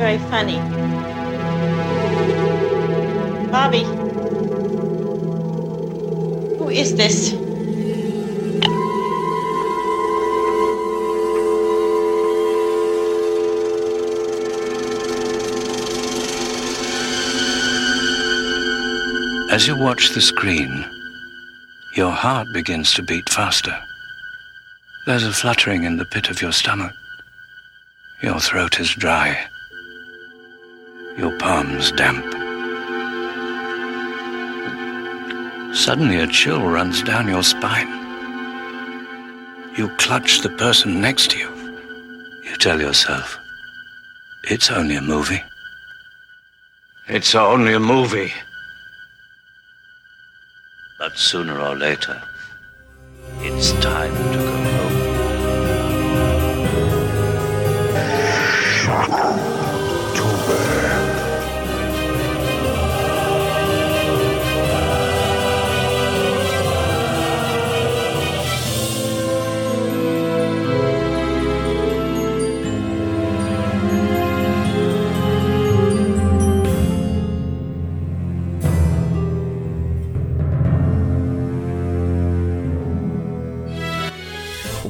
very funny. Bobby. Who is this? As you watch the screen, your heart begins to beat faster. There's a fluttering in the pit of your stomach. Your throat is dry. Your palms damp. Suddenly a chill runs down your spine. You clutch the person next to you. You tell yourself, it's only a movie. It's only a movie. But sooner or later, it's time to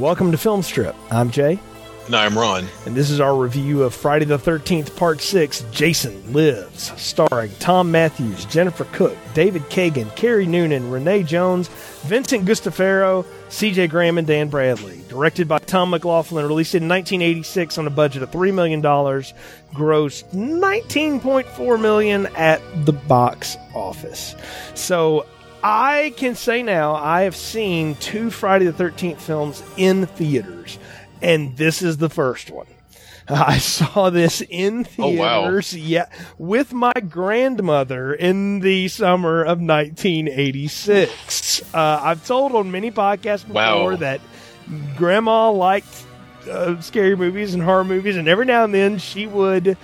Welcome to Film Strip. I'm Jay, And I'm Ron. and this is our review of Friday the 13th, Part 6 Jason Lives, starring Thom Mathews, Jennifer Cooke, David Kagen, Kerry Noonan, Renee Jones, Vincent Guastaferro, CJ Graham, and Dan Bradley. Directed by Tom McLoughlin, released in 1986 on a budget of $3 million, grossed 19.4 million at the box office. So I can say now I have seen two Friday the 13th films in theaters, and this is the first one. I saw this in Oh, wow. theaters, yeah, with my grandmother in the summer of 1986. Uh, I've told on many podcasts before Wow. that grandma liked uh, scary movies and horror movies, and every now and then she would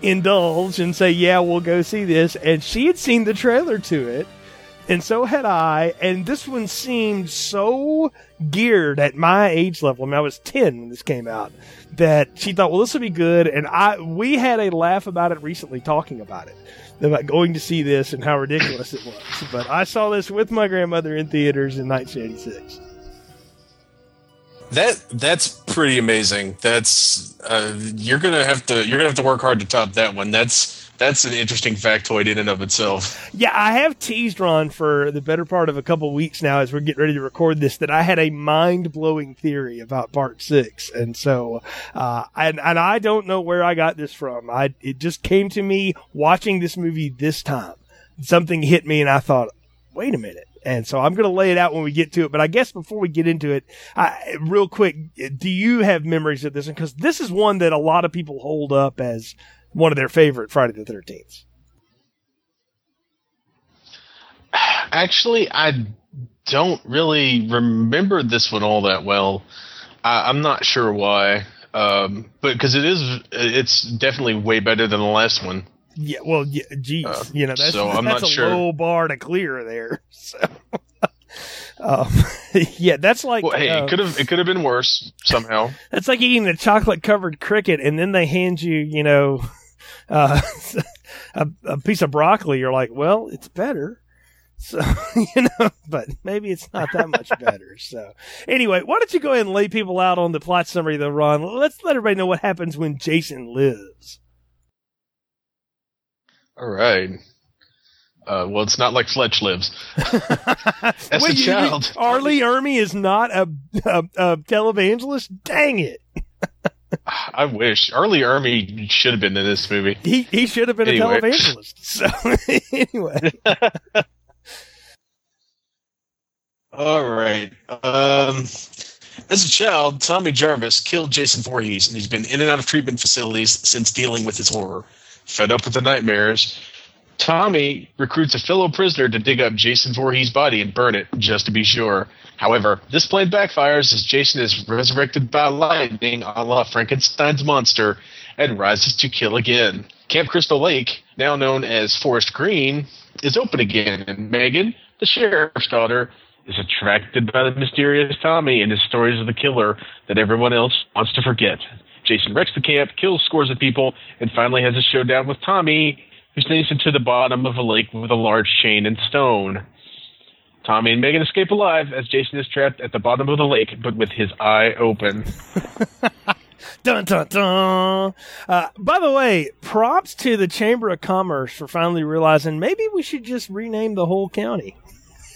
indulge and say, "Yeah, we'll go see this." And she had seen the trailer to it, and so had I. And this one seemed so geared at my age level. I mean, I was ten when this came out. That she thought, "Well, this will be good." And I we had a laugh about it recently, talking about it. About going to see this and how ridiculous it was. But I saw this with my grandmother in theaters in 1986. That that's pretty amazing. That's uh, you're gonna have to you're gonna have to work hard to top that one. That's that's an interesting factoid in and of itself. Yeah, I have teased Ron for the better part of a couple weeks now as we're getting ready to record this that I had a mind blowing theory about part six, and so uh, and and I don't know where I got this from. I it just came to me watching this movie this time. Something hit me, and I thought, wait a minute. And so I'm going to lay it out when we get to it. But I guess before we get into it, I, real quick, do you have memories of this? Because this is one that a lot of people hold up as one of their favorite Friday the 13th. Actually, I don't really remember this one all that well. I, I'm not sure why, um, but because it is, it's definitely way better than the last one. Yeah, well, yeah, geez, Uh, you know that's so I'm that's not a sure. low bar to clear there. So, um, yeah, that's like Well, hey, uh, it could have it could have been worse somehow. that's like eating a chocolate covered cricket and then they hand you, you know, uh, a, a piece of broccoli. You're like, well, it's better. So you know, but maybe it's not that much better. So anyway, why don't you go ahead and lay people out on the plot summary, though, Ron? Let's let everybody know what happens when Jason lives. All right. Uh, well, it's not like Fletch lives. As a Wait, you- child, Arlie Ermy is not a, a, a televangelist. Dang it! I wish R. Lee Ermey should have been in this movie. He he should have been Anyway. a televangelist. So anyway, All right. Um, as a child, Tommy Jarvis killed Jason Voorhees, and he's been in and out of treatment facilities since dealing with his horror. Fed up with the nightmares, Tommy recruits a fellow prisoner to dig up Jason Voorhees' body and burn it, just to be sure. However, this plan backfires as Jason is resurrected by lightning a la Frankenstein's monster and rises to kill again. Camp Crystal Lake, now known as Forest Green, is open again, and Megan, the sheriff's daughter, is attracted by the mysterious Tommy and his stories of the killer that everyone else wants to forget. Jason wrecks the camp, kills scores of people, and finally has a showdown with Tommy, who sneaks into the bottom of a lake with a large chain and stone. Tommy and Megan escape alive as Jason is trapped at the bottom of the lake, but with his eye open. Dun dun dun. Uh, by the way, props to the Chamber of Commerce for finally realizing maybe we should just rename the whole county.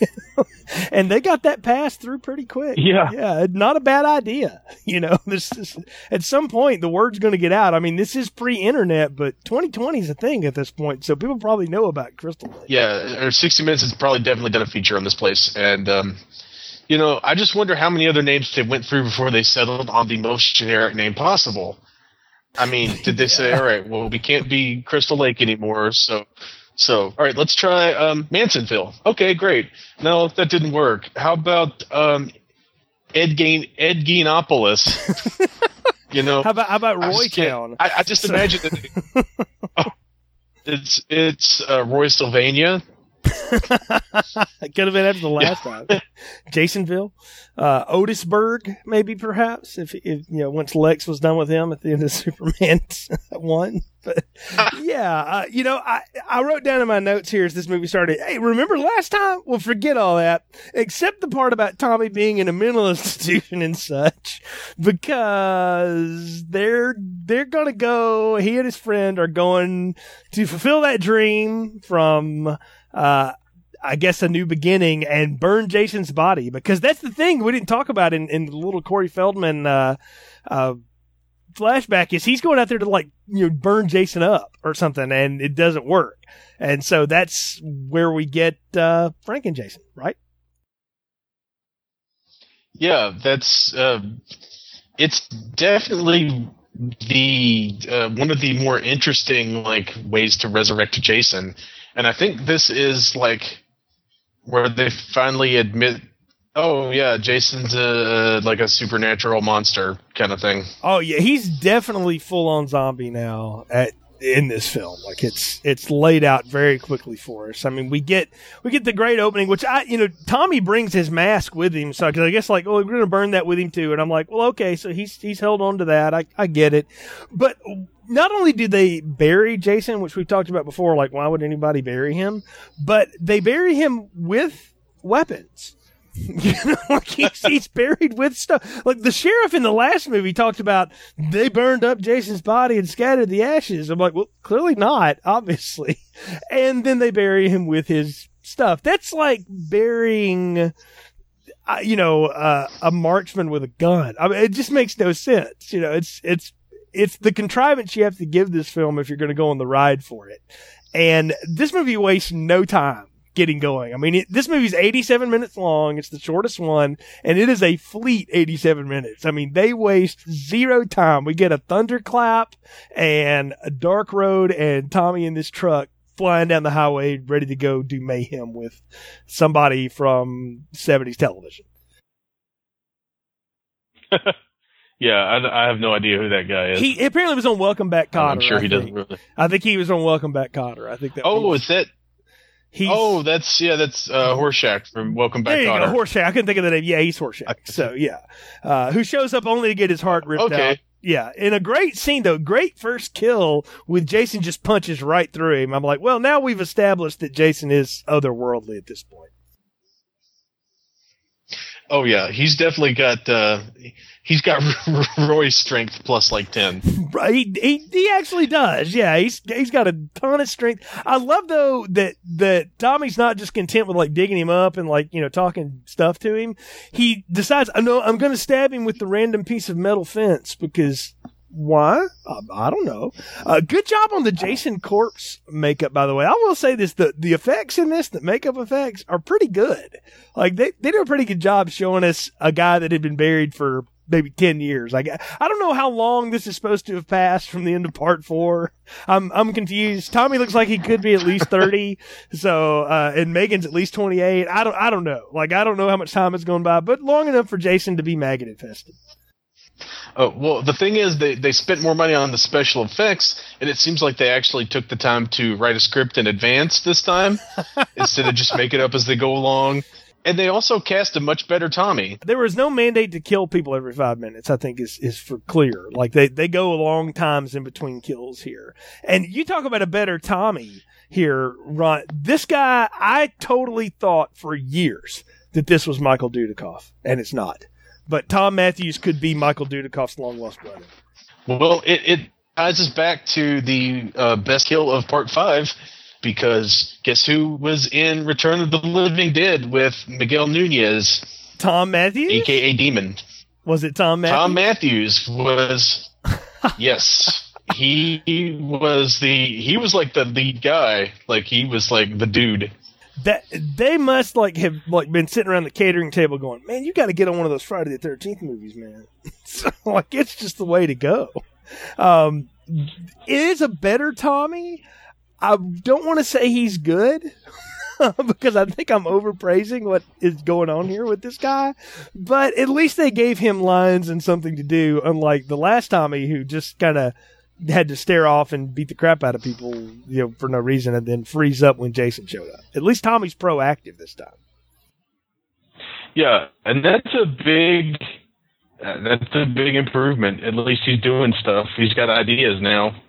and they got that passed through pretty quick. Yeah. yeah, not a bad idea. You know, this is at some point the word's going to get out. I mean, this is pre-internet, but 2020 is a thing at this point, so people probably know about Crystal Lake. Yeah, or 60 Minutes has probably definitely done a feature on this place, and um, you know, I just wonder how many other names they went through before they settled on the most generic name possible. I mean, did they say, all right, well, we can't be Crystal Lake anymore, so so, all right, let's try um, Mansonville. Okay, great. No, that didn't work. How about um, Ed Gein Ed Geinopolis? you know, How about how about I Roy just Town? I, I just imagine that. oh, it's it's uh, Roy Sylvania. It could have been after the last time. Jasonville, uh, Otisburg, maybe perhaps if, if you know once Lex was done with him at the end of Superman one. But yeah, uh, you know, I I wrote down in my notes here as this movie started. Hey, remember last time? Well, forget all that, except the part about Tommy being in a mental institution and such, because they're they're gonna go. He and his friend are going to fulfill that dream from. Uh, I guess a new beginning and burn Jason's body. Because that's the thing we didn't talk about in, in the little Corey Feldman uh, uh, flashback is he's going out there to like you know burn Jason up or something and it doesn't work. And so that's where we get uh, Frank and Jason right? Yeah, that's uh, it's definitely the uh, one of the more interesting like ways to resurrect Jason, and I think this is like where they finally admit, oh yeah, Jason's a, like a supernatural monster kind of thing. oh yeah he's definitely full on zombie now at in this film. Like it's it's laid out very quickly for us. I mean we get we get the great opening which i you know tommy brings his mask with him so 'cause i guess like oh we're gonna burn that with him too. And i'm like well okay so he's he's held on to that. I i get it. But not only do they bury jason which we've talked about before like why would anybody bury him but they bury him with weapons you know, like he's, he's buried with stuff. Like the sheriff in the last movie talked about they burned up Jason's body and scattered the ashes. I'm like, well, clearly not, obviously. And then they bury him with his stuff. That's like burying, uh, you know, uh, a marksman with a gun. I mean, it just makes no sense. You know, it's, it's, it's the contrivance you have to give this film if you're going to go on the ride for it. And this movie wastes no time getting going. I mean, it, this movie's 87 minutes long. It's the shortest one, and it is a fleet 87 minutes. I mean, they waste zero time. We get a thunderclap and a dark road and Tommy in this truck flying down the highway ready to go do mayhem with somebody from 70s television. Yeah, I, I have no idea who that guy is. He apparently was on Welcome Back Kotter. I'm sure he think. doesn't really. I think he was on Welcome Back Kotter. I think that Oh, was, is that? he's, Oh, that's yeah, that's uh, Horshack from Welcome Back. There you Kotter. go, Horshack. I couldn't think of the name. Yeah, he's Horshack. So yeah, uh, who shows up only to get his heart ripped Okay. out. Yeah, in a great scene though, great first kill with Jason just punches right through him. I'm like, well, now we've established that Jason is otherworldly at this point. Oh yeah, he's definitely got uh he's got Roy's strength plus like ten. Right? He, he actually does. Yeah, he's he's got a ton of strength. I love though that that Tommy's not just content with like digging him up and like you know talking stuff to him. He decides, I know I'm going to stab him with the random piece of metal fence because why? I don't know. Uh, good job on the Jason corpse makeup, by the way. I will say this: the the effects in this, the makeup effects, are pretty good. Like they they do a pretty good job showing us a guy that had been buried for maybe 10 years. Like, I don't know how long this is supposed to have passed from the end of part four. I'm, I'm confused. Tommy looks like he could be at least 30. so, uh, and Megan's at least 28. I don't, I don't know. Like, I don't know how much time has gone by, but long enough for Jason to be maggot infested. Oh well, the thing is, they they spent more money on the special effects, and it seems like they actually took the time to write a script in advance this time instead of just make it up as they go along. and they also cast a much better Tommy. There was no mandate to kill people every five minutes. I think is is for clear. Like they they go long times in between kills here. And you talk about a better Tommy here, Ron. This guy, I totally thought for years that this was Michael Dudikoff, and it's not. But Thom Mathews could be Michael Dudikoff's long lost brother. Well, it, it ties us back to the uh, best kill of part five because guess who was in Return of the Living Dead with Miguel Nunez, Thom Mathews, aka Demon? Was it Thom Mathews? Thom Mathews was yes. He, he was the he was like the lead guy. Like he was like the dude. That they must like have like been sitting around the catering table going, Man, you gotta get on one of those Friday the thirteenth movies, man. so like it's just the way to go. Um it is a better Tommy. I don't want to say he's good because I think I'm overpraising what is going on here with this guy. But at least they gave him lines and something to do, unlike the last Tommy who just kind of had to stare off and beat the crap out of people, you know, for no reason, and then freeze up when Jason showed up. At least Tommy's proactive this time. Yeah, and that's a big that's a big improvement. At least he's doing stuff. He's got ideas now.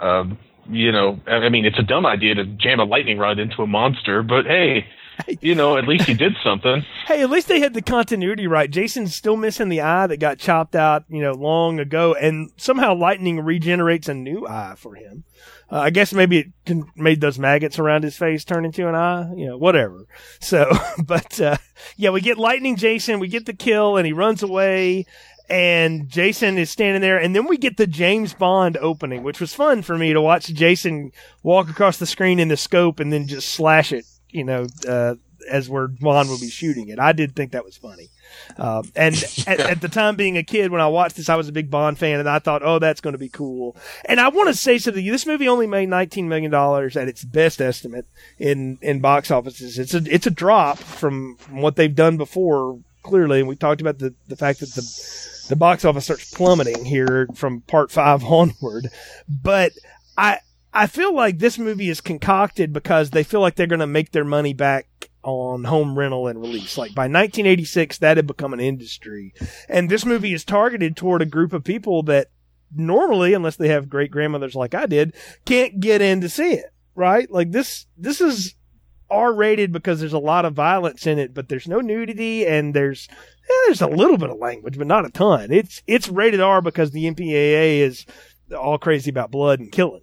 Um, you know, I mean, it's a dumb idea to jam a lightning rod into a monster, but hey, you know, at least he did something. Hey, at least they had the continuity right. Jason's still missing the eye that got chopped out, you know, long ago, and somehow lightning regenerates a new eye for him. Uh, I guess maybe it can, made those maggots around his face turn into an eye, you know, whatever. So, but uh, yeah, we get lightning Jason, we get the kill, and he runs away, and Jason is standing there, and then we get the James Bond opening, which was fun for me to watch Jason walk across the screen in the scope and then just slash it, you know, uh, as where Bond would be shooting it. I did think that was funny. Uh, and at, at, the time being a kid, when I watched this, I was a big Bond fan, and I thought, oh, that's going to be cool. And I want to say something. This movie only made $19 million at its best estimate in, in box offices. It's a, it's a drop from, from what they've done before, clearly. And we talked about the, the fact that the, the box office starts plummeting here from part five onward. But I I feel like this movie is concocted because they feel like they're going to make their money back on home rental and release. Like by 1986, that had become an industry, and this movie is targeted toward a group of people that normally, unless they have great grandmothers like I did, can't get in to see it. Right? Like this, this is R rated because there's a lot of violence in it, but there's no nudity and there's yeah, there's a little bit of language, but not a ton. It's it's rated R because the MPAA is all crazy about blood and killing.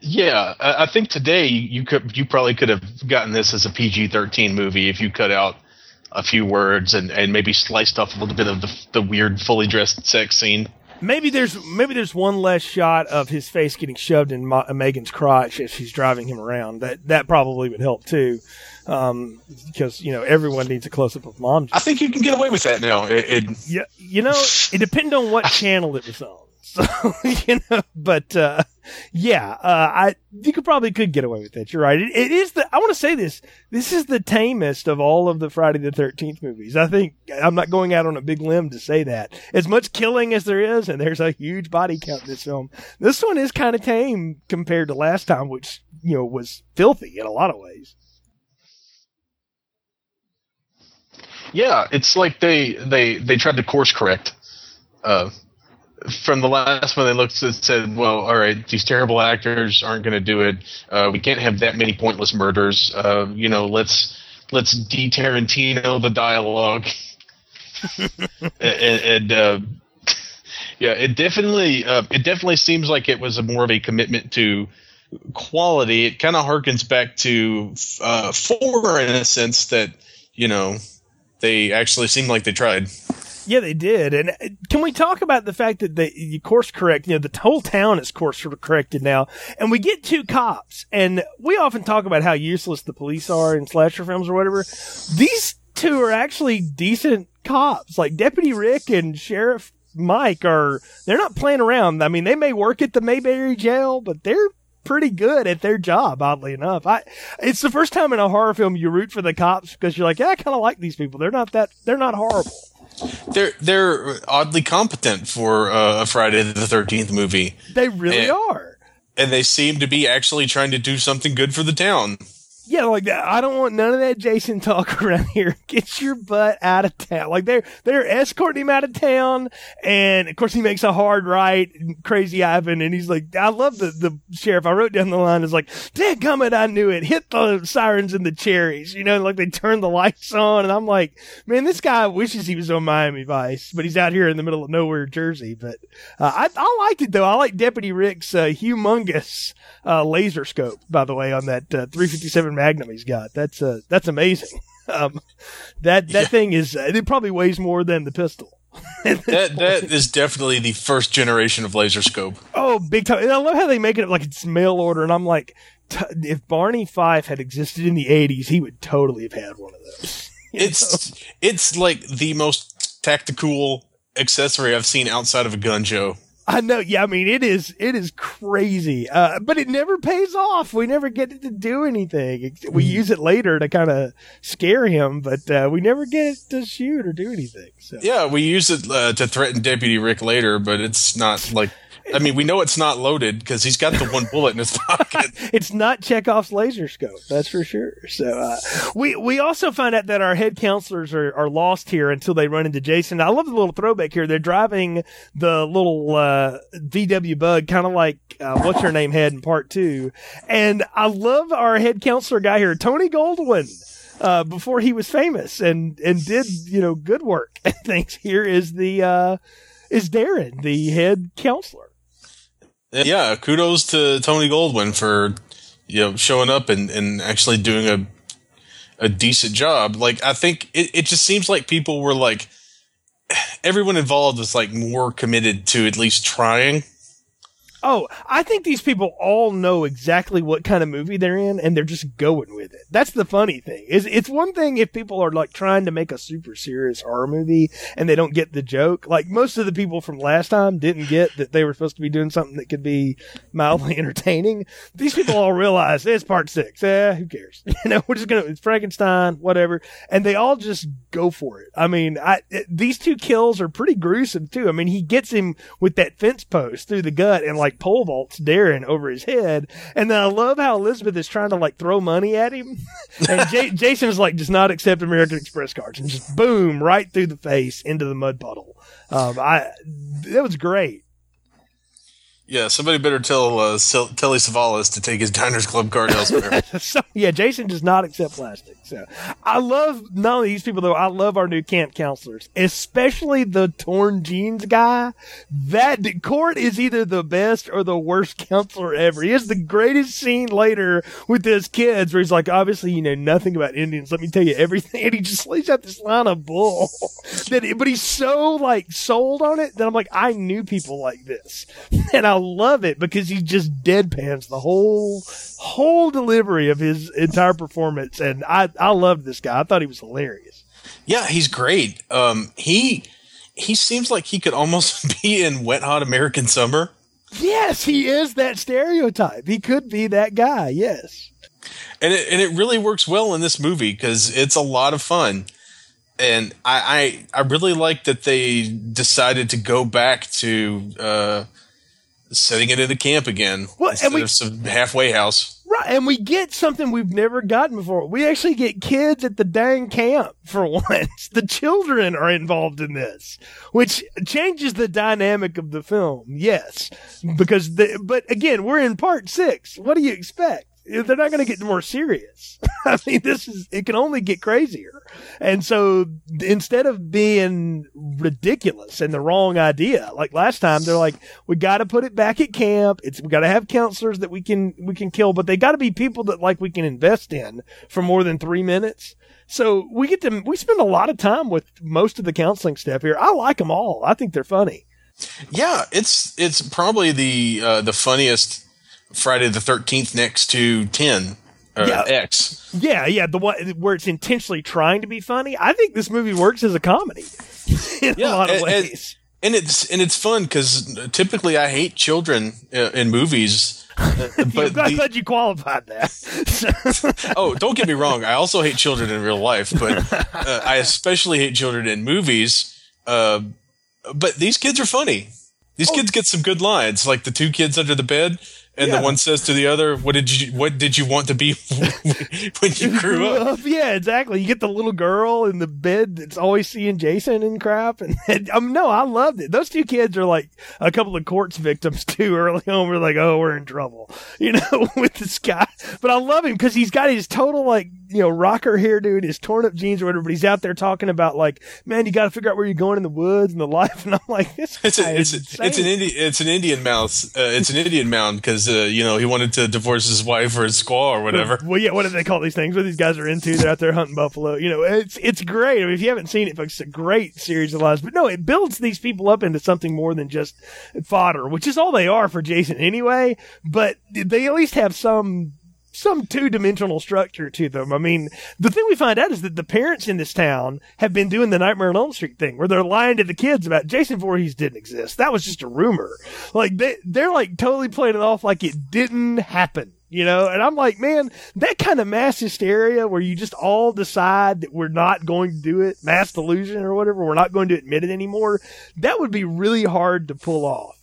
Yeah, I think today you could you probably could have gotten this as a PG thirteen movie if you cut out a few words and, and maybe sliced off a little bit of the, the weird fully dressed sex scene. Maybe there's maybe there's one less shot of his face getting shoved in Ma- Megan's crotch as she's driving him around. That that probably would help too, um, because you know everyone needs a close up of mom. I think you can get away with that now. It, it, yeah, you know, it depends on what channel it was on. So you know, but uh, yeah, uh, I you could probably could get away with that. You're right. It, it is the I want to say this. This is the tamest of all of the Friday the Thirteenth movies. I think I'm not going out on a big limb to say that. As much killing as there is, and there's a huge body count in this film, this one is kind of tame compared to last time, which you know was filthy in a lot of ways. Yeah, it's like they they they tried to course correct. Uh, from the last one, they looked and said, "Well, all right, these terrible actors aren't going to do it. Uh, we can't have that many pointless murders. Uh, you know, let's let's de Tarantino the dialogue." and, and uh, yeah, it definitely uh, it definitely seems like it was a more of a commitment to quality. It kind of harkens back to uh, four in a sense that you know they actually seemed like they tried. Yeah, they did. And uh, can we talk about the fact that they course correct? You know, the whole town is course corrected now, and we get two cops. And we often talk about how useless the police are in slasher films or whatever. These two are actually decent cops. Like Deputy Rick and Sheriff Mike are. They're not playing around. I mean, they may work at the Mayberry jail, but they're pretty good at their job, oddly enough. I, it's the first time in a horror film you root for the cops because you're like, yeah, I kind of like these people. They're not that, they're not horrible. They're they're oddly competent for uh, a Friday the Thirteenth movie. They really and, are, and they seem to be actually trying to do something good for the town. Yeah, like that. I don't want none of that Jason talk around here. Get your butt out of town. Like they're they're escorting him out of town, and of course he makes a hard right, crazy Ivan, and he's like, I love the the sheriff. I wrote down the line is like, "Damn it, I knew it. Hit the sirens and the cherries." You know, like they turn the lights on, and I'm like, man, this guy wishes he was on Miami Vice, but he's out here in the middle of nowhere, Jersey. But uh, I I liked it though. I like Deputy Rick's uh, humongous uh, laser scope, by the way, on that uh, 357 Magnum he's got. That's uh, that's amazing. Um, that that Yeah. thing is uh, it probably weighs more than the pistol. That that is definitely the first generation of laser scope. Oh, big time! And I love how they make it like it's mail order. And I'm like, t- if Barney Fife had existed in the '80s, he would totally have had one of those. It's it's like the most tactical accessory I've seen outside of a gun show. I know. Yeah, I mean, it is it is crazy, uh, but it never pays off. We never get it to do anything. We use it later to kind of scare him, but uh, we never get it to shoot or do anything. So Yeah, we use it uh, to threaten Deputy Rick later, but it's not like. I mean, we know it's not loaded because he's got the one bullet in his pocket. it's not Chekhov's laser scope, that's for sure. So uh, we we also find out that our head counselors are, are lost here until they run into Jason. I love the little throwback here. They're driving the little uh, VW Bug, kind of like uh, what's her name had in part two, and I love our head counselor guy here, Tony Goldwyn. Uh, before he was famous and and did you know good work and things, here is the uh, is Darren, the head counselor. Yeah, kudos to Tony Goldwyn for you know showing up and, and actually doing a a decent job. Like I think it, it just seems like people were like everyone involved was like more committed to at least trying. Oh, I think these people all know exactly what kind of movie they're in, and they're just going with it. That's the funny thing. Is it's one thing if people are like trying to make a super serious horror movie and they don't get the joke. Like most of the people from last time didn't get that they were supposed to be doing something that could be mildly entertaining. These people all realize it's part six. Eh, who cares? You know, we're just gonna it's Frankenstein, whatever, and they all just go for it. I mean, I it, these two kills are pretty gruesome too. I mean, he gets him with that fence post through the gut and like pole vaults Darren over his head. And then I love how Elizabeth is trying to like throw money at him, and J- Jason is like does not accept American Express cards and just boom right through the face into the mud puddle. Um, I that was great. Yeah, somebody better tell uh, Telly Savalas to take his Diners Club card elsewhere. so yeah, Jason does not accept plastic. So I love not only these people though. I love our new camp counselors, especially the torn jeans guy. That Cort is either the best or the worst counselor ever. He has the greatest scene later with his kids where he's like, obviously you know nothing about Indians. Let me tell you everything. And he just lays out this line of bull. that, but he's so like sold on it that I'm like, I knew people like this, and I love it because he just deadpans the whole whole delivery of his entire performance, and I I loved this guy. I thought he was hilarious. yeah, he's great. Um, he he seems like he could almost be in Wet Hot American Summer. Yes, he is that stereotype. He could be that guy. Yes. and it, and it really works well in this movie because it's a lot of fun and I, I i really like that they decided to go back to uh setting it in a camp again Well, and instead we- of some halfway house Right, and we get something we've never gotten before. We actually get kids at the dang camp for once. The children are involved in this, which changes the dynamic of the film. Yes, because the, but again, we're in part six. What do you expect? They're not going to get more serious. I mean, this is, it can only get crazier. And so instead of being ridiculous and the wrong idea, like last time, they're like, we got to put it back at camp. It's, we got to have counselors that we can, we can kill, but they got to be people that like we can invest in for more than three minutes. So we get to, we spend a lot of time with most of the counseling staff here. I like them all. I think they're funny. yeah it's it's probably the uh the funniest friday the 13th next to 10 or Yeah. x Yeah, yeah, the one where it's intentionally trying to be funny. I think this movie works as a comedy in a lot of and- and- ways. and it's and it's fun because typically i hate children uh, in movies uh, but I'm glad you qualified that. oh, don't get me wrong. I also hate children in real life, but uh, I especially hate children in movies. Uh, but these kids are funny. These kids get some good lines, like the two kids under the bed. And Yeah. the one says to the other, "What did you What did you want to be when you grew up?" Yeah, exactly. You get the little girl in the bed that's always seeing Jason and crap. And, and um, no, I loved it. Those two kids are like a couple of Cort's victims too. Early on, we're like, oh, we're in trouble, you know, with this guy. But I love him because he's got his total like you know rocker hairdo and his torn up jeans or whatever. But he's out there talking about like, man, you got to figure out where you're going in the woods and the life. And I'm like, this It's a, it's is a, it's an insane. Indi- it's an Indian mouse. Uh, it's an Indian mound because uh, you know he wanted to divorce his wife or his squaw or whatever. Well, yeah, what do they call these things? What these guys are into? They're out there hunting buffalo. You know, it's it's great. I mean, if you haven't seen it, folks, it's a great series of lives. But no, it builds these people up into something more than just fodder, which is all they are for Jason anyway. But they at least have some some two dimensional structure to them. I mean, the thing we find out is that the parents in this town have been doing the Nightmare on Elm Street thing where they're lying to the kids about Jason Voorhees didn't exist. That was just a rumor. Like they, they're like totally playing it off like it didn't happen. You know, and I'm like, man, that kind of mass hysteria where you just all decide that we're not going to do it, mass delusion or whatever, we're not going to admit it anymore. That would be really hard to pull off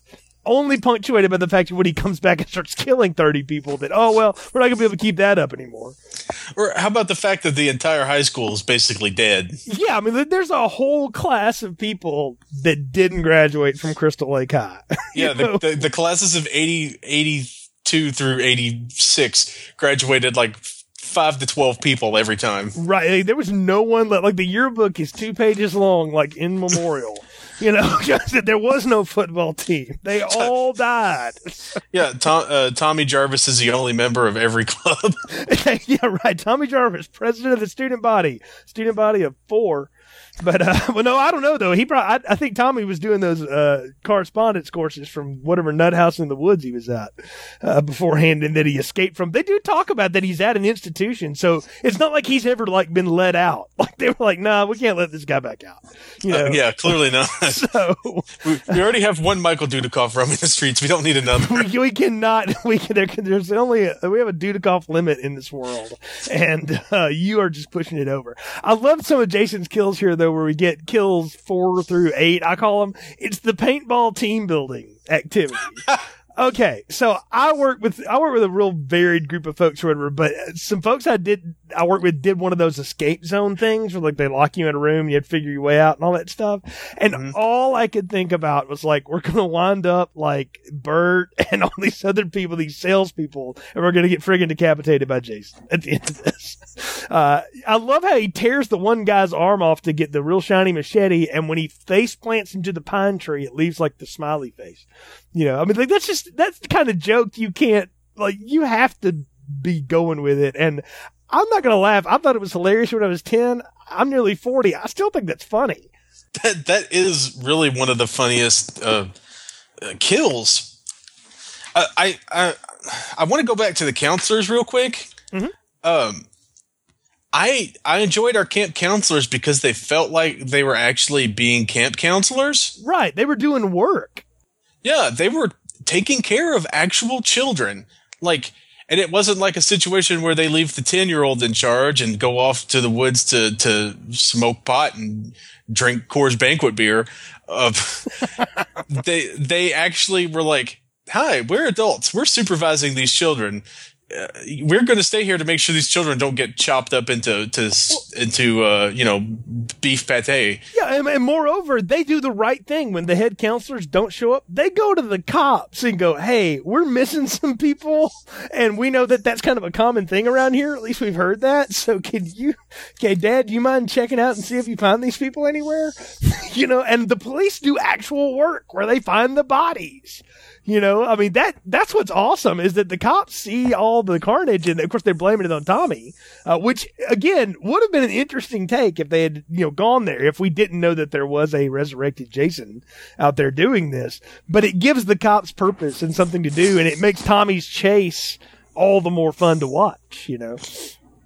only punctuated by the fact that when he comes back and starts killing 30 people that, oh, well, we're not going to be able to keep that up anymore. Or how about the fact that the entire high school is basically dead? Yeah, I mean, there's a whole class of people that didn't graduate from Crystal Lake High. Yeah, the, the, the classes of 80, 82 through 86 graduated like five to 12 people every time. right. There was no one left. Like, the yearbook is two pages long, like in memorial. You know, there was no football team. They all died. Yeah, Tom, uh, Tommy Jarvis is the only member of every club. yeah, right. Tommy Jarvis, president of the student body, student body of four. But uh, well, no, I don't know though. He probably, I, I think Tommy was doing those uh, correspondence courses from whatever nut house in the woods he was at uh, beforehand, and that he escaped from. They do talk about that he's at an institution, so it's not like he's ever like been let out. Like they were like, nah, we can't let this guy back out. You know? Uh, yeah, clearly not. So we, we already have one Michael Dudikoff roaming the streets. We don't need another. we, we cannot. We can, there, there's only a, we have a Dudikoff limit in this world, and uh, you are just pushing it over. I love some of Jason's kills here though, where we get kills four through eight. I call them. It's the paintball team building activity. Okay, so I work with I work with a real varied group of folks or whatever, but some folks I did I work with did one of those escape zone things where like they lock you in a room, and you have to figure your way out and all that stuff. And mm-hmm. all I could think about was like we're gonna wind up like Bert and all these other people, these salespeople, and we're gonna get friggin' decapitated by Jason at the end of this. Uh, I love how he tears the one guy's arm off to get the real shiny machete, and when he face plants into the pine tree, it leaves like the smiley face. You know, I mean, like that's just that's the kind of joke you can't like. You have to be going with it, and I'm not gonna laugh. I thought it was hilarious when I was ten. I'm nearly forty. I still think that's funny. That that is really one of the funniest uh, uh, kills. I I I, I want to go back to the counselors real quick. Mhm. Um, I I enjoyed our camp counselors because they felt like they were actually being camp counselors. Right? They were doing work. Yeah, they were taking care of actual children. Like, and it wasn't like a situation where they leave the 10 year old in charge and go off to the woods to, to smoke pot and drink Coors banquet beer. Uh, they, they actually were like, hi, we're adults. We're supervising these children. Uh, we're going to stay here to make sure these children don't get chopped up into to, into uh, you know beef pate. Yeah, and, and moreover, they do the right thing when the head counselors don't show up. They go to the cops and go, "Hey, we're missing some people, and we know that that's kind of a common thing around here. At least we've heard that. So, can you, okay, Dad, do you mind checking out and see if you find these people anywhere? you know, and the police do actual work where they find the bodies. You know, I mean that that's what's awesome is that the cops see all the carnage and of course they're blaming it on Tommy, uh, which again would have been an interesting take if they had you know gone there if we didn't know that there was a resurrected Jason out there doing this. But it gives the cops purpose and something to do, and it makes Tommy's chase all the more fun to watch. You know,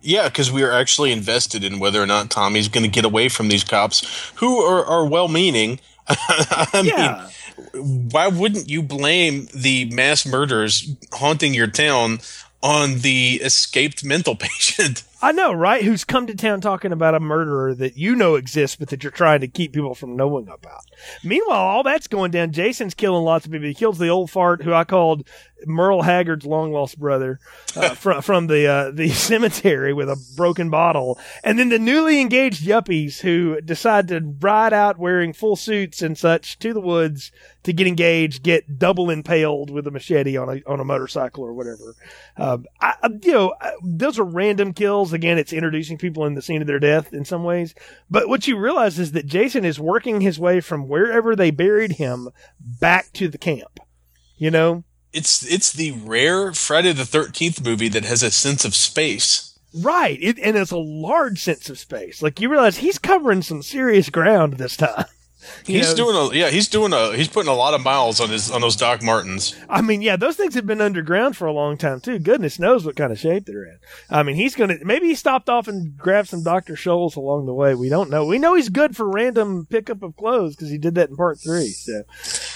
Yeah, because we are actually invested in whether or not Tommy's going to get away from these cops who are, are well meaning. I yeah. Why wouldn't you blame the mass murders haunting your town on the escaped mental patient? I know, right? Who's come to town talking about a murderer that you know exists, but that you're trying to keep people from knowing about. Meanwhile, all that's going down. Jason's killing lots of people. He kills the old fart who I called Merle Haggard's long lost brother uh, from from the uh, the cemetery with a broken bottle, and then the newly engaged yuppies who decide to ride out wearing full suits and such to the woods to get engaged, get double impaled with a machete on a on a motorcycle or whatever. Um, I, you know, those are random kills. Again, it's introducing people in the scene of their death in some ways. But what you realize is that Jason is working his way from wherever they buried him back to the camp. You know, it's it's the rare Friday the Thirteenth movie that has a sense of space. Right, it, and it's a large sense of space. Like you realize he's covering some serious ground this time. He's know, doing a yeah. He's doing a he's putting a lot of miles on his on those Doc Martens. I mean, yeah, those things have been underground for a long time too. Goodness knows what kind of shape they're in. I mean, he's gonna maybe he stopped off and grabbed some Doctor Scholl's along the way. We don't know. We know he's good for random pickup of clothes because he did that in part three. So,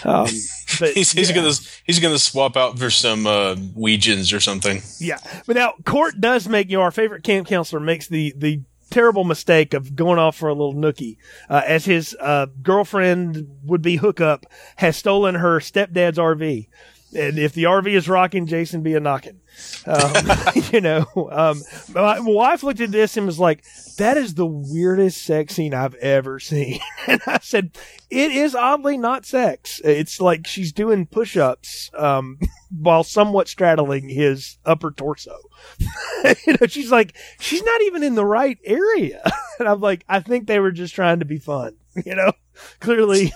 um, but he's, he's yeah. gonna he's gonna swap out for some uh, Weejuns or something. Yeah, but now Cort does make you know, our favorite camp counselor makes the the terrible mistake of going off for a little nookie, uh, as his uh, girlfriend would be hookup has stolen her stepdad's RV. And if the RV is rocking, Jason be a knocking. Um, you know, um, my wife looked at this and was like, that is the weirdest sex scene I've ever seen. and I said, it is oddly not sex. It's like she's doing push ups, um, while somewhat straddling his upper torso. you know, she's like, she's not even in the right area. and I'm like, I think they were just trying to be fun. You know, clearly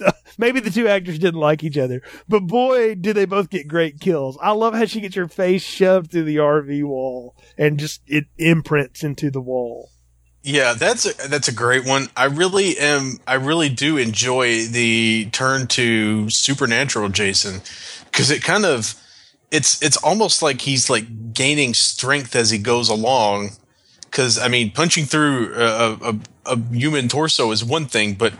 maybe the two actors didn't like each other, but boy, did they both get great kills. I love how she gets her face shoved through the RV wall and just it imprints into the wall. Yeah, that's a, that's a great one. I really am. I really do enjoy the turn to supernatural Jason because it kind of it's it's almost like he's like gaining strength as he goes along. Because I mean, punching through a, a, a human torso is one thing, but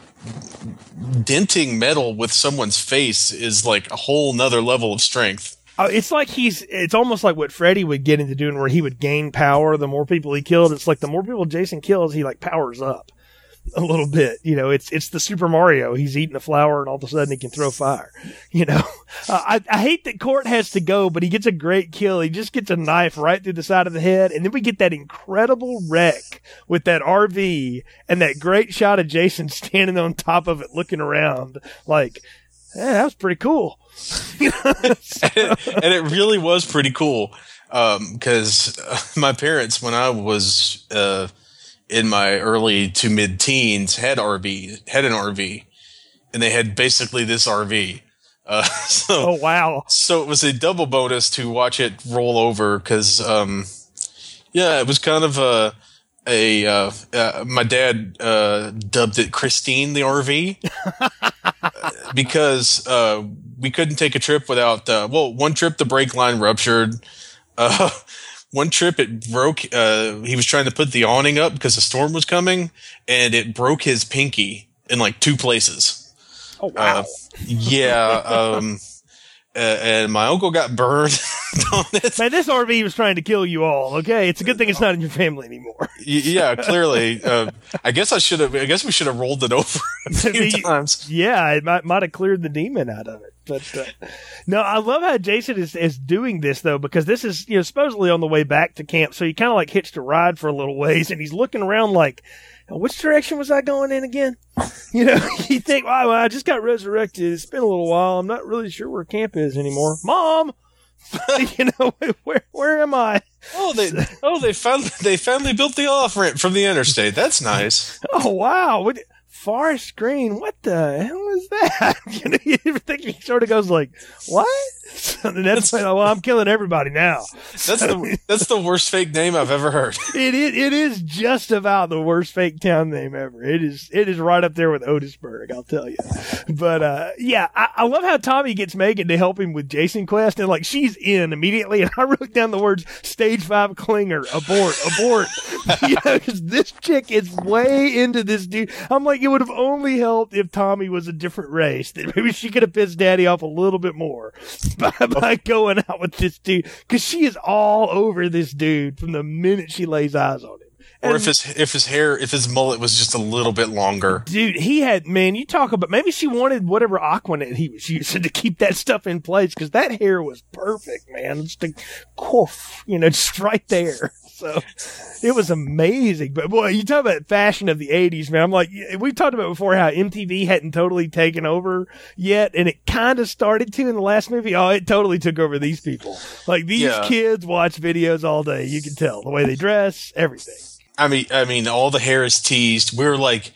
denting metal with someone's face is like a whole nother level of strength. Uh, it's like he's, it's almost like what Freddy would get into doing where he would gain power the more people he killed. It's like the more people Jason kills, he like powers up a little bit. You know, it's it's the Super Mario. He's eating a flower, and all of a sudden he can throw fire. You know, uh, I I hate that Cort has to go, but he gets a great kill. He just gets a knife right through the side of the head, and then we get that incredible wreck with that RV and that great shot of Jason standing on top of it, looking around like. Yeah, that was pretty cool. and, it, and, it, really was pretty cool because um, uh, my parents, when I was uh, in my early to mid teens had RV had an RV, and they had basically this RV. Uh, so, oh wow! So it was a double bonus to watch it roll over because, um, yeah, it was kind of a a uh, uh, my dad uh, dubbed it Christine the RV because uh, we couldn't take a trip without uh, well one trip the brake line ruptured uh, one trip it broke uh, he was trying to put the awning up because the storm was coming and it broke his pinky in like two places oh wow uh, yeah um, uh, and my uncle got burned on it. Man, this RV was trying to kill you all. Okay, it's a good thing it's not in your family anymore. yeah, clearly. Uh, I guess I should have. I guess we should have rolled it over a few times. Yeah, it might might have cleared the demon out of it. But uh, no, I love how Jason is is doing this though because this is you know supposedly on the way back to camp, so he kind of like hitched a ride for a little ways, and he's looking around like which direction was I going in again? You know, you think, wow, well, I just got resurrected. It's been a little while. I'm not really sure where camp is anymore. Mom, you know, where where am I? Oh, they oh they found they finally built the off ramp from the interstate. That's nice. Oh wow, what, Forest Green. What the hell is that? you know, he sort of goes like, what? So that's like, well, I'm killing everybody now. That's the that's the worst fake name I've ever heard. it is it is just about the worst fake town name ever. It is it is right up there with Otisburg, I'll tell you. But uh, yeah, I, I, love how Tommy gets Megan to help him with Jason Quest, and like she's in immediately. And I wrote down the words "stage five clinger, abort, abort." you know, because this chick is way into this dude. I'm like, it would have only helped if Tommy was a different race, that maybe she could have pissed Daddy off a little bit more by, oh. by going out with this dude because she is all over this dude from the minute she lays eyes on him. Or if his if his hair if his mullet was just a little bit longer. Dude, he had man. You talk about maybe she wanted whatever Aquanet he was using to keep that stuff in place because that hair was perfect, man. Just a you know, just right there. So it was amazing. But boy, you talk about fashion of the '80s, man. I'm like, we've talked about before how MTV hadn't totally taken over yet, and it kind of started to in the last movie. Oh, it totally took over these people. Like these Yeah. kids watch videos all day. You can tell the way they dress, everything. I mean, I mean, all the hair is teased. We're like,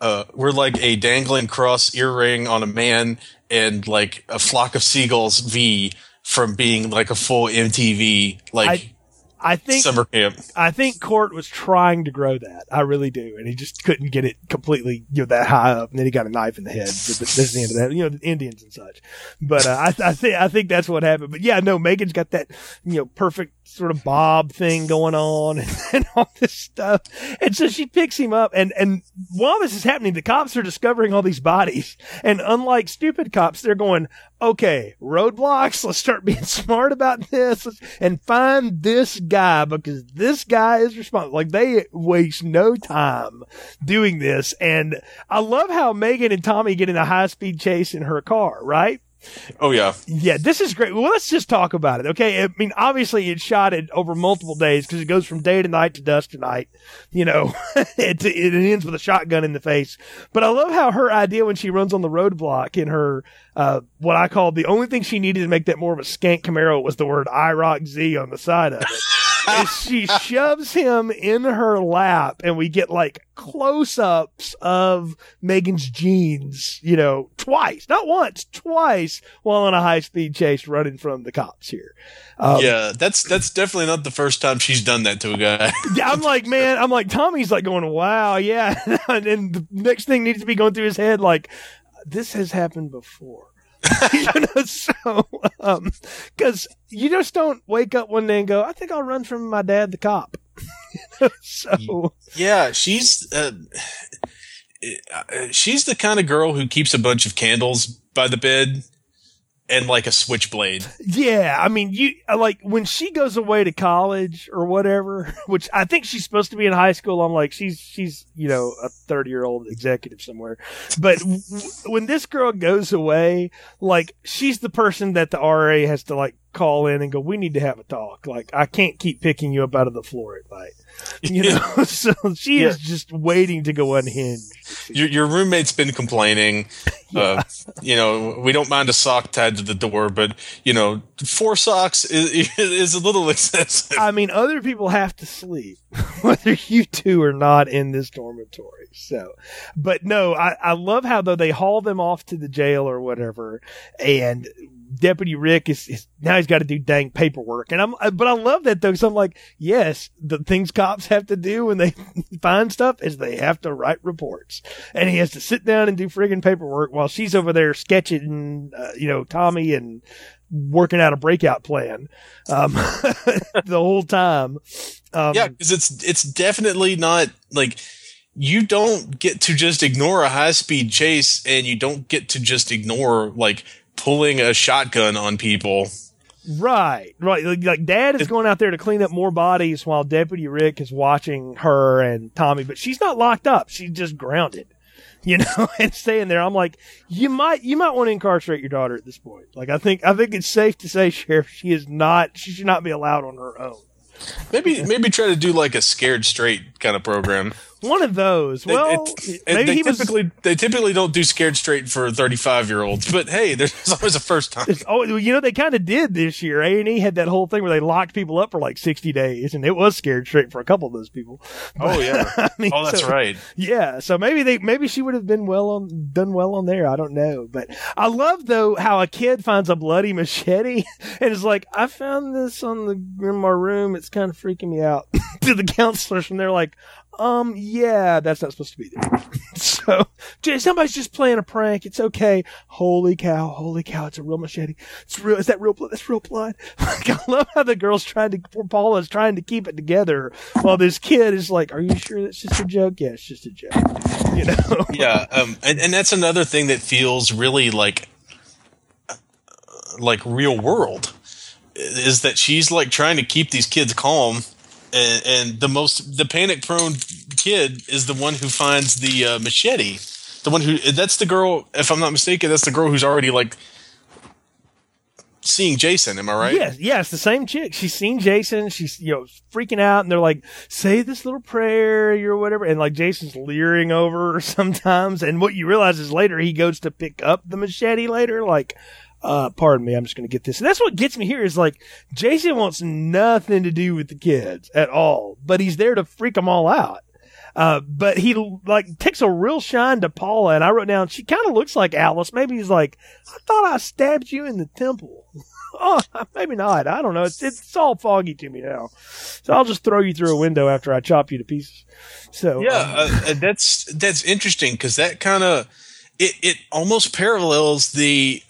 uh, we're like a dangling cross earring on a man and like a flock of seagulls V from being like a full MTV like I think summer camp. I think Cort was trying to grow that. I really do, and he just couldn't get it completely, you know, that high up. And then he got a knife in the head. But That's the end of that. You know, the Indians and such. But uh, I, I think I think that's what happened. But yeah, no, Megan's got that, you know, perfect sort of bob thing going on and, all this stuff. And so she picks him up, and and while this is happening, the cops are discovering all these bodies. And unlike stupid cops, they're going, okay, roadblocks. Let's start being smart about this and find this guy because this guy is responsible. Like they waste no time doing this. And I love how Megan and Tommy get in a high speed chase in her car, right? Oh yeah, Yeah, this is great. Well, let's just talk about it. Okay. I mean, obviously it's shot it over multiple days because it goes from day to night to dusk to night. You know, it, it ends with a shotgun in the face. But I love how her idea when she runs on the roadblock in her, uh, what I call the only thing she needed to make that more of a skank Camaro was the word IROC-Z on the side of it. She shoves him in her lap and we get like close ups of Megan's jeans, you know, twice, not once, twice while on a high speed chase running from the cops here. Um, yeah. That's that's definitely not the first time she's done that to a guy. I'm like, man, I'm like, Tommy's like going, wow, yeah. and then the next thing needs to be going through his head, like, this has happened before. you know, so, um, cause you just don't wake up one day and go, I think I'll run from my dad, the cop. so, yeah, she's uh, uh, she's the kind of girl who keeps a bunch of candles by the bed and like a switchblade. Yeah, I mean, you uh, like when she goes away to college or whatever, which I think she's supposed to be in high school. I'm like, she's she's you know a 30 year old executive somewhere. But w- when this girl goes away, like she's the person that the RA has to like call in and go, we need to have a talk. Like I can't keep picking you up out of the floor at night. You know, so she is just waiting to go unhinged. Your, your roommate's been complaining. Uh, you know, we don't mind a sock tied to the door, but you know, four socks is, is a little excessive. I mean, other people have to sleep, whether you two are not in this dormitory. So, but no, I, I love how though they haul them off to the jail or whatever, and Deputy Rick is, is now he's got to do dang paperwork, and I'm, but I love that though, because I'm like, yes, the things cops have to do when they find stuff is they have to write reports, and he has to sit down and do friggin' paperwork while she's over there sketching, uh, you know, Tommy and working out a breakout plan um, the whole time. Um, yeah, because it's it's definitely not like you don't get to just ignore a high speed chase, and you don't get to just ignore like pulling a shotgun on people. Right, right. Like, like Dad is going out there to clean up more bodies while Deputy Rick is watching her and Tommy, but she's not locked up. She's just grounded, you know, and staying there. I'm like, you might, you might want to incarcerate your daughter at this point. Like, I think, I think it's safe to say, Sheriff, she is not, she should not be allowed on her own. Maybe maybe try to do like a scared straight kind of program. One of those. They- Well, it- maybe they he was. typically they typically don't do scared straight for 35 year olds, but hey, there's always a first time. It's- Oh, you know they kind of did this year. A and E had that whole thing where they locked people up for like sixty days, and it was scared straight for a couple of those people. Oh yeah. I oh, mean, Oh, that's so- right. Yeah, so maybe they maybe she would have been well on done well on there. I don't know, but I love though how a kid finds a bloody machete and is like, "I found this on the in my room. It's kind of freaking me out." to the counselors, and they're like, um, yeah, that's not supposed to be there. so, somebody's just playing a prank. It's okay. Holy cow! Holy cow! It's a real machete. It's real. Is that real blood? That's real blood. Like, I love how the girl's trying to. Poor Paula's trying to keep it together while this kid is like, "Are you sure that's just a joke? Yeah, it's just a joke." You know? yeah, um, and, and that's another thing that feels really like like real world is that she's like trying to keep these kids calm and, and the most the panic prone kid is the one who finds the uh, machete the one who that's the girl if i'm not mistaken that's the girl who's already like seeing jason am i right Yes, yeah, it's the same chick. She's seen Jason. She's you know freaking out, and they're like, "Say this little prayer, or whatever." And like Jason's leering over her sometimes, and what you realize is later he goes to pick up the machete later, like. Uh, pardon me, I'm just going to get this. And that's what gets me here is like Jason wants nothing to do with the kids at all, but he's there to freak them all out. Uh, but he like takes a real shine to Paula, and I wrote down she kind of looks like Alice. Maybe he's like, I thought I stabbed you in the temple. oh, maybe not. I don't know. It's it's all foggy to me now. So I'll just throw you through a window after I chop you to pieces. So yeah um, uh, uh, that's that's interesting because that kind of it, it almost parallels the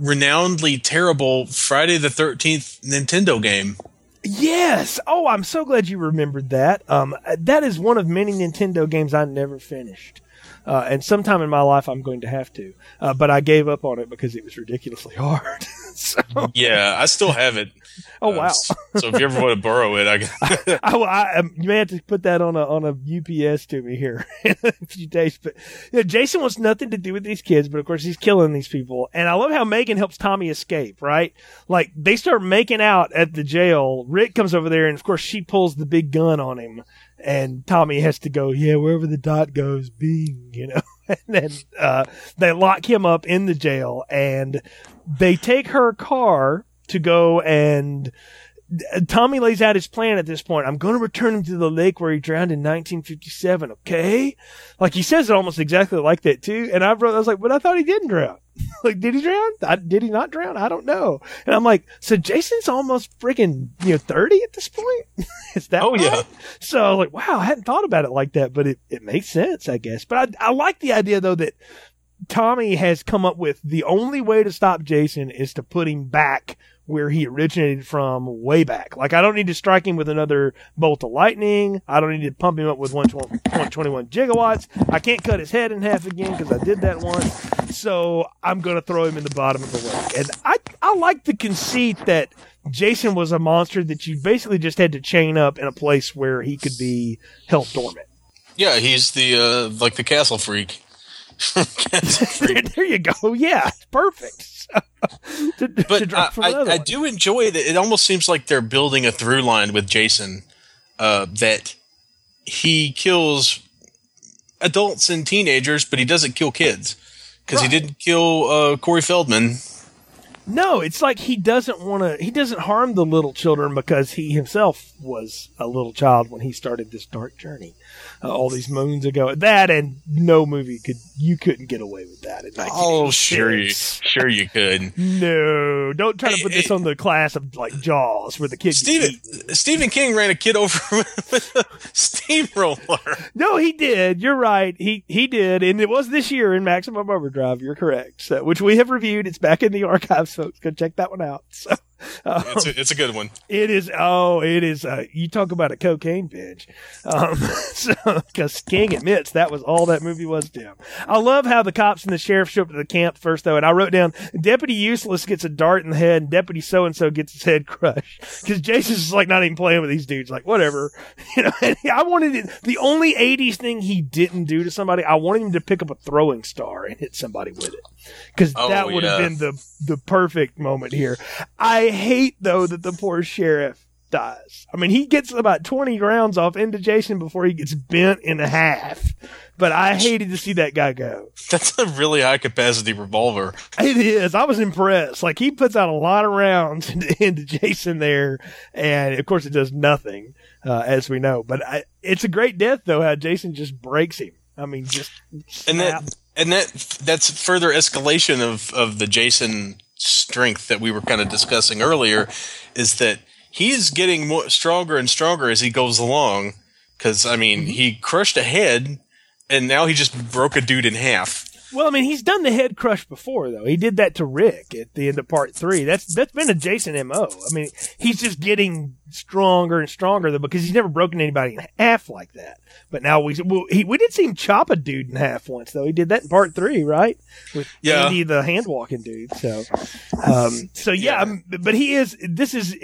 renownedly terrible friday the 13th nintendo game Yes. Oh, I'm so glad you remembered that. Um, that is one of many Nintendo games I never finished. Uh, and sometime in my life I'm going to have to. Uh, but I gave up on it because it was ridiculously hard. so, yeah i still have it oh Uh, wow. so if you ever want to borrow it i can I, I, um, you may have to put that on a on a UPS to me here in a few days. But you know, Jason wants nothing to do with these kids, but of course he's killing these people. And I love how Megan helps Tommy escape. Right, like they start making out at the jail. Rick comes over there, and of course she pulls the big gun on him, and Tommy has to go, yeah, wherever the dot goes, bing, you know. And then uh, they lock him up in the jail, and they take her car to go and uh, Tommy lays out his plan at this point. I'm going to return him to the lake where he drowned in 1957. Okay, like he says it almost exactly like that too. And I wrote, I was like, but I thought he didn't drown. like, did he drown? I, did he not drown? I don't know. And I'm like, so Jason's almost freaking you know 30 at this point. Is that? Oh, yeah. So I was like, wow, I hadn't thought about it like that, but it it makes sense, I guess. But I I like the idea though that. Tommy has come up with the only way to stop Jason is to put him back where he originated from way back. Like I don't need to strike him with another bolt of lightning. I don't need to pump him up with 121 gigawatts. I can't cut his head in half again because I did that once. So I'm going to throw him in the bottom of the lake. And I, I like the conceit that Jason was a monster that you basically just had to chain up in a place where he could be held dormant. yeah he's the uh like the castle freak freak there you go. Yeah, perfect. to, to but draw I, I, I do enjoy that. It almost seems like they're building a through line with Jason uh, that he kills adults and teenagers, but he doesn't kill kids because Right. he didn't kill uh, Corey Feldman. No, it's like he doesn't want to. He doesn't harm the little children because he himself was a little child when he started this dark journey uh, all these moons ago. That and no movie could you couldn't get away with that. In Oh, sure you, sure you could. No, don't try to put this on the class of like Jaws, where the kids. get Stephen. Stephen King ran a kid over with a steamroller. No, he did. You're right. He he did, and it was this year in Maximum Overdrive. You're correct. So, which we have reviewed. It's back in the archives, folks. Go check that one out. So, um, It's a, it's a good one. It is. Oh, it is. Uh, you talk about a cocaine binge. Um, so, because King admits that was all that movie was to him. I love how the cops and the sheriff show up to the camp first, though, and I wrote down Deputy Useless gets a dart in the head, and Deputy So and So gets his head crushed. Because Jason's just like not even playing with these dudes. Like whatever, you know. And I wanted it, the only '80s thing he didn't do to somebody. I wanted him to pick up a throwing star and hit somebody with it. Because Oh, that would have yeah. been the the perfect moment here. I hate though that the poor sheriff dies. I mean, he gets about twenty rounds off into Jason before he gets bent in half. But I hated to see that guy go. That's a really high capacity revolver. It is. I was impressed. Like he puts out a lot of rounds into, into Jason there, and of course it does nothing, uh, as we know. But I, it's a great death though. How Jason just breaks him. I mean, just and snap. that and that that's further escalation of of the Jason strength that we were kind of discussing earlier is that he's getting more stronger and stronger as he goes along Because I mean, mm-hmm. he crushed a head, and now he just broke a dude in half. Well, I mean, he's done the head crush before, though. He did that to Rick at the end of part three. That's that's been a Jason mo. I mean, he's just getting stronger and stronger though because he's never broken anybody in half like that. But now we well, he, we did see him chop a dude in half once though. He did that in part three, right? With Yeah. Andy, the hand walking dude. So, um, so yeah, um, but he is. This is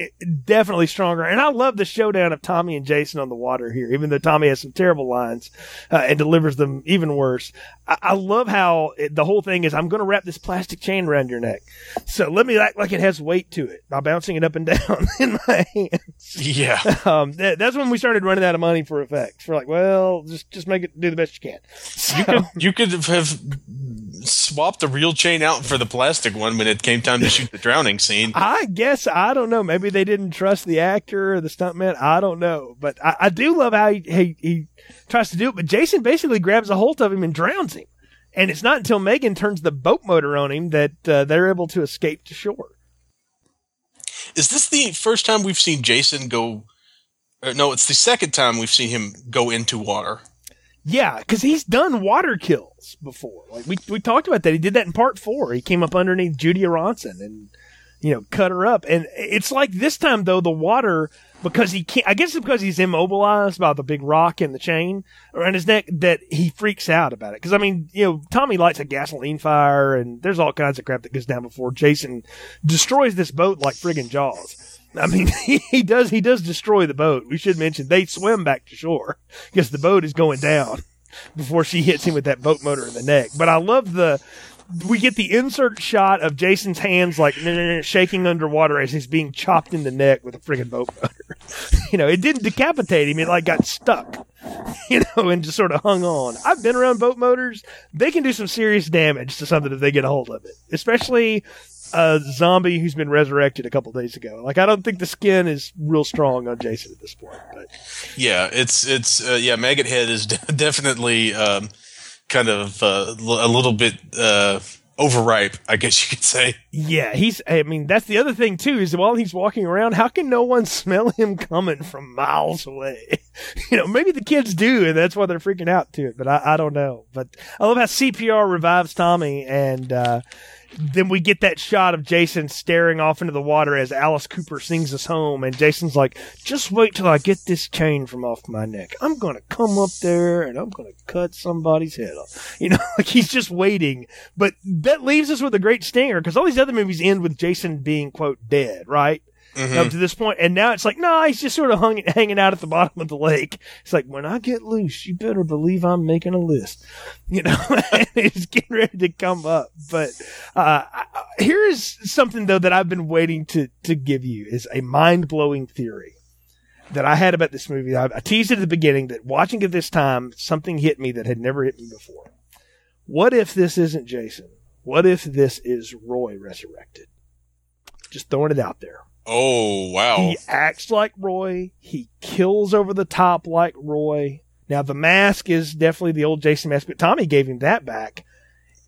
definitely stronger, and I love the showdown of Tommy and Jason on the water here. Even though Tommy has some terrible lines uh, and delivers them even worse, I, I love how it, the whole thing is. I'm going to wrap this plastic chain around your neck, so let me act like it has weight to it by bouncing it up and down in my hand Yeah, um, that, that's when we started running out of money for effects. We're like, well, just just make it do the best you can. So, you could have swapped the real chain out for the plastic one when it came time to shoot the drowning scene. I guess I don't know. Maybe they didn't trust the actor or the stuntman. I don't know, but I, I do love how he, he he tries to do it. But Jason basically grabs a hold of him and drowns him. And it's not until Megan turns the boat motor on him that uh, they're able to escape to shore. Is this the first time we've seen Jason go? No, it's the second time we've seen him go into water. Yeah, because he's done water kills before. Like we we talked about that. He did that in part four. He came up underneath Judie Aronson and you know cut her up. And it's like this time though the water because he can't. I guess it's because he's immobilized by the big rock and the chain around his neck that he freaks out about it. Because I mean, you know, Tommy lights a gasoline fire and there's all kinds of crap that goes down before Jason destroys this boat like friggin' Jaws. I mean, he, does he does destroy the boat. We should mention they swim back to shore because the boat is going down before she hits him with that boat motor in the neck. But I love the we get the insert shot of Jason's hands like shaking underwater as he's being chopped in the neck with a friggin' boat motor. you know, it didn't decapitate him; it like got stuck. You know, and just sort of hung on. I've been around boat motors; they can do some serious damage to something if they get a hold of it, especially a zombie who's been resurrected a couple days ago. Like, I don't think the skin is real strong on Jason at this point. But Yeah, it's it's uh, yeah. Maggot Head is de- definitely um, kind of uh, l- a little bit uh, overripe, I guess you could say. yeah, he's. I mean, that's the other thing too. Is while he's walking around, how can no one smell him coming from miles away? you know, maybe the kids do, and that's why they're freaking out to it. But I, I don't know. But I love how CPR revives Tommy, and uh, then we get that shot of Jason staring off into the water as Alice Cooper sings us home, and Jason's like, "Just wait till I get this chain from off my neck. I'm gonna come up there and I'm gonna cut somebody's head off." You know, like he's just waiting. But that leaves us with a great stinger because all these other movies end with Jason being quote dead, right? Up to this point, and now it's like, no, he's just sort of hung, hanging out at the bottom of the lake. It's like, when I get loose, you better believe I'm making a list, you know, he's getting ready to come up. But uh, here is something though that I've been waiting to to give you is a mind blowing theory that I had about this movie. I, I teased it at the beginning that watching it this time, something hit me that had never hit me before. What if this isn't Jason? What if this is Roy resurrected? Just throwing it out there. Oh wow! He acts like Roy. He kills over the top like Roy. Now the mask is definitely the old Jason mask, but Tommy gave him that back.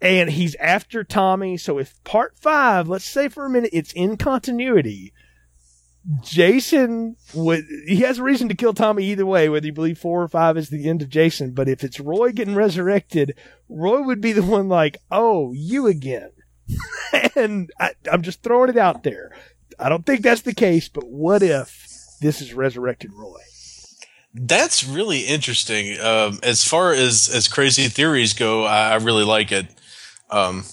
And he's after Tommy. So if part five, let's say for a minute, it's in continuity, Jason would, he has a reason to kill Tommy either way, whether you believe four or five is the end of Jason. But if it's Roy getting resurrected, Roy would be the one like, oh, you again. and I, I'm just throwing it out there. I don't think that's the case, but what if this is resurrected Roy? That's really interesting. Um, as far as as crazy theories go, I, I really like it. Um,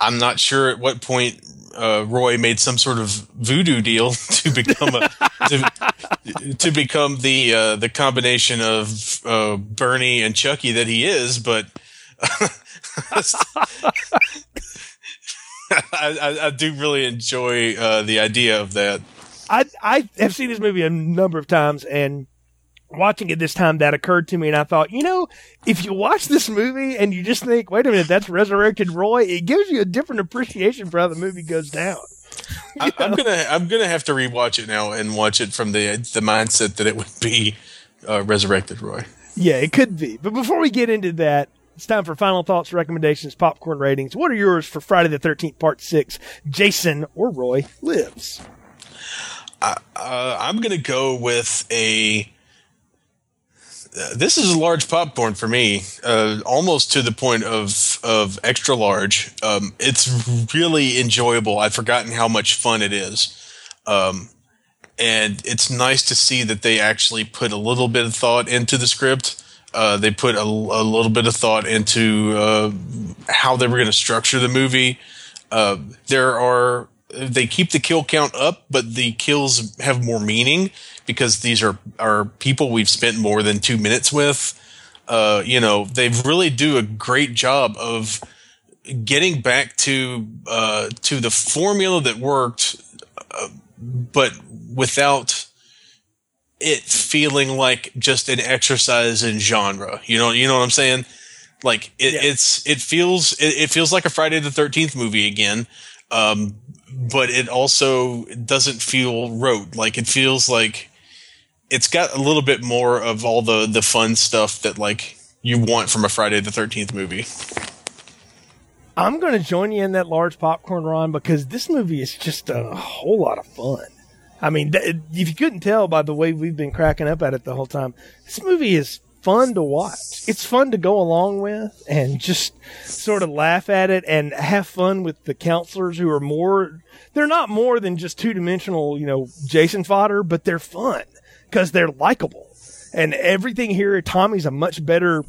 I'm not sure at what point uh, Roy made some sort of voodoo deal to become a to, to become the uh, the combination of uh, Bernie and Chucky that he is, but. I, I, I do really enjoy uh, the idea of that. I I have seen this movie a number of times, and watching it this time, that occurred to me, and I thought, you know, if you watch this movie and you just think, wait a minute, that's resurrected Roy, it gives you a different appreciation for how the movie goes down. I, I'm gonna I'm gonna have to rewatch it now and watch it from the the mindset that it would be uh, resurrected Roy. Yeah, it could be. But before we get into that, it's time for final thoughts, recommendations, popcorn ratings. What are yours for Friday the 13th, Part 6? Jason or Roy lives? Uh, I'm gonna go with a this is a large popcorn for me, uh, almost to the point of of extra large. Um, it's really enjoyable. I've forgotten how much fun it is, um, and it's nice to see that they actually put a little bit of thought into the script. Uh, they put a, a, little bit of thought into uh, how they were going to structure the movie. Uh, there are they keep the kill count up, but the kills have more meaning because these are are people we've spent more than two minutes with. Uh, you know, they really do a great job of getting back to uh, to the formula that worked, uh, but without it feeling like just an exercise in genre. You know, you know what I'm saying? Like it, yeah. it's it feels it, it, feels like a Friday the Thirteenth movie again, um, but it also doesn't feel rote. Like it feels like it's got a little bit more of all the the fun stuff that like you want from a Friday the Thirteenth movie. I'm going to join you in that large popcorn run because this movie is just a whole lot of fun. I mean, th- if you couldn't tell by the way we've been cracking up at it the whole time, this movie is fun to watch. It's fun to go along with and just sort of laugh at it and have fun with the counselors who are more, they're not more than just two dimensional, you know, Jason fodder, but they're fun because they're likable. And everything here, Tommy's a much better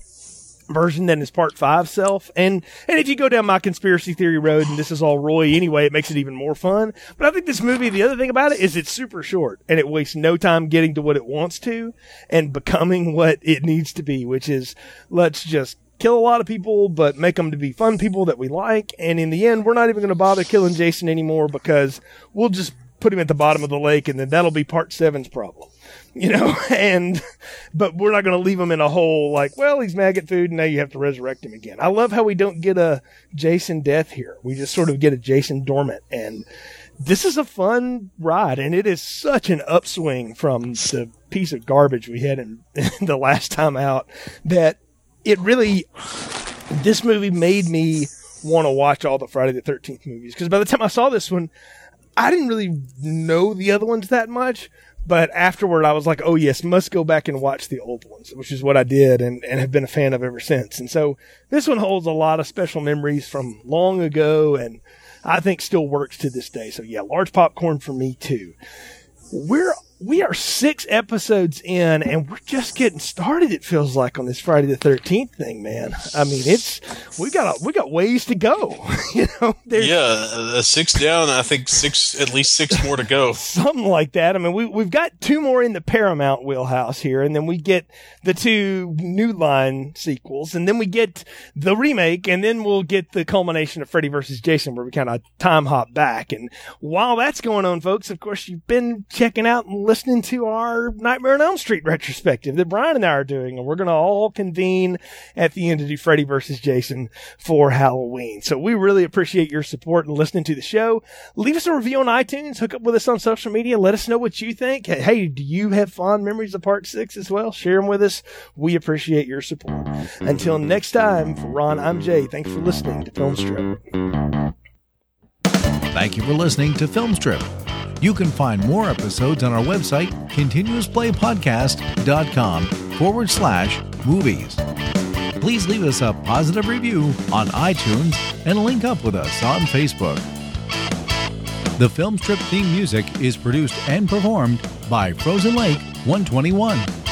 version than his part five self. And and if you go down my conspiracy theory road and this is all Roy anyway, it makes it even more fun. But I think this movie, the other thing about it is it's super short and it wastes no time getting to what it wants to and becoming what it needs to be, which is let's just kill a lot of people, but make them to be fun people that we like. And in the end, we're not even going to bother killing Jason anymore because we'll just put him at the bottom of the lake and then that'll be part seven's problem you know, and, but we're not going to leave him in a hole like, well, he's maggot food and now you have to resurrect him again. I love how we don't get a Jason death here. We just sort of get a Jason dormant and this is a fun ride and it is such an upswing from the piece of garbage we had in, in the last time out that it really, this movie made me want to watch all the Friday the 13th movies because by the time I saw this one, I didn't really know the other ones that much, but afterward, I was like, oh, yes, must go back and watch the old ones, which is what I did and, and have been a fan of ever since. And so this one holds a lot of special memories from long ago and I think still works to this day. So, yeah, large popcorn for me, too. We're we are six episodes in and we're just getting started it feels like on this friday the 13th thing man. I mean it's we got a, we got ways to go you know yeah uh, six down i think six at least six more to go. Something like that. I mean we, we've got two more in the paramount wheelhouse here and then we get the two new line sequels and then we get the remake and then we'll get the culmination of freddy versus jason where we kind of time hop back. And while that's going on folks of course you've been checking out and listening to our Nightmare on Elm Street retrospective that Brian and I are doing, and we're going to all convene at the end to do Freddy versus Jason for Halloween. So we really appreciate your support and listening to the show. Leave us a review on iTunes. Hook up with us on social media. Let us know what you think. Hey, do you have fond memories of Part Six as well? Share them with us. We appreciate your support. Until next time, for Ron, I'm Jay. Thanks for listening to Film Strip. Thank you for listening to Filmstrip. You can find more episodes on our website, continuousplaypodcast.com forward slash movies. Please leave us a positive review on iTunes and link up with us on Facebook. The Filmstrip theme music is produced and performed by Frozen Lake 121.